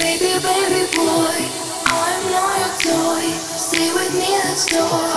Baby, baby boy, I'm not your toy. Stay with me, let's toy.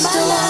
still alive.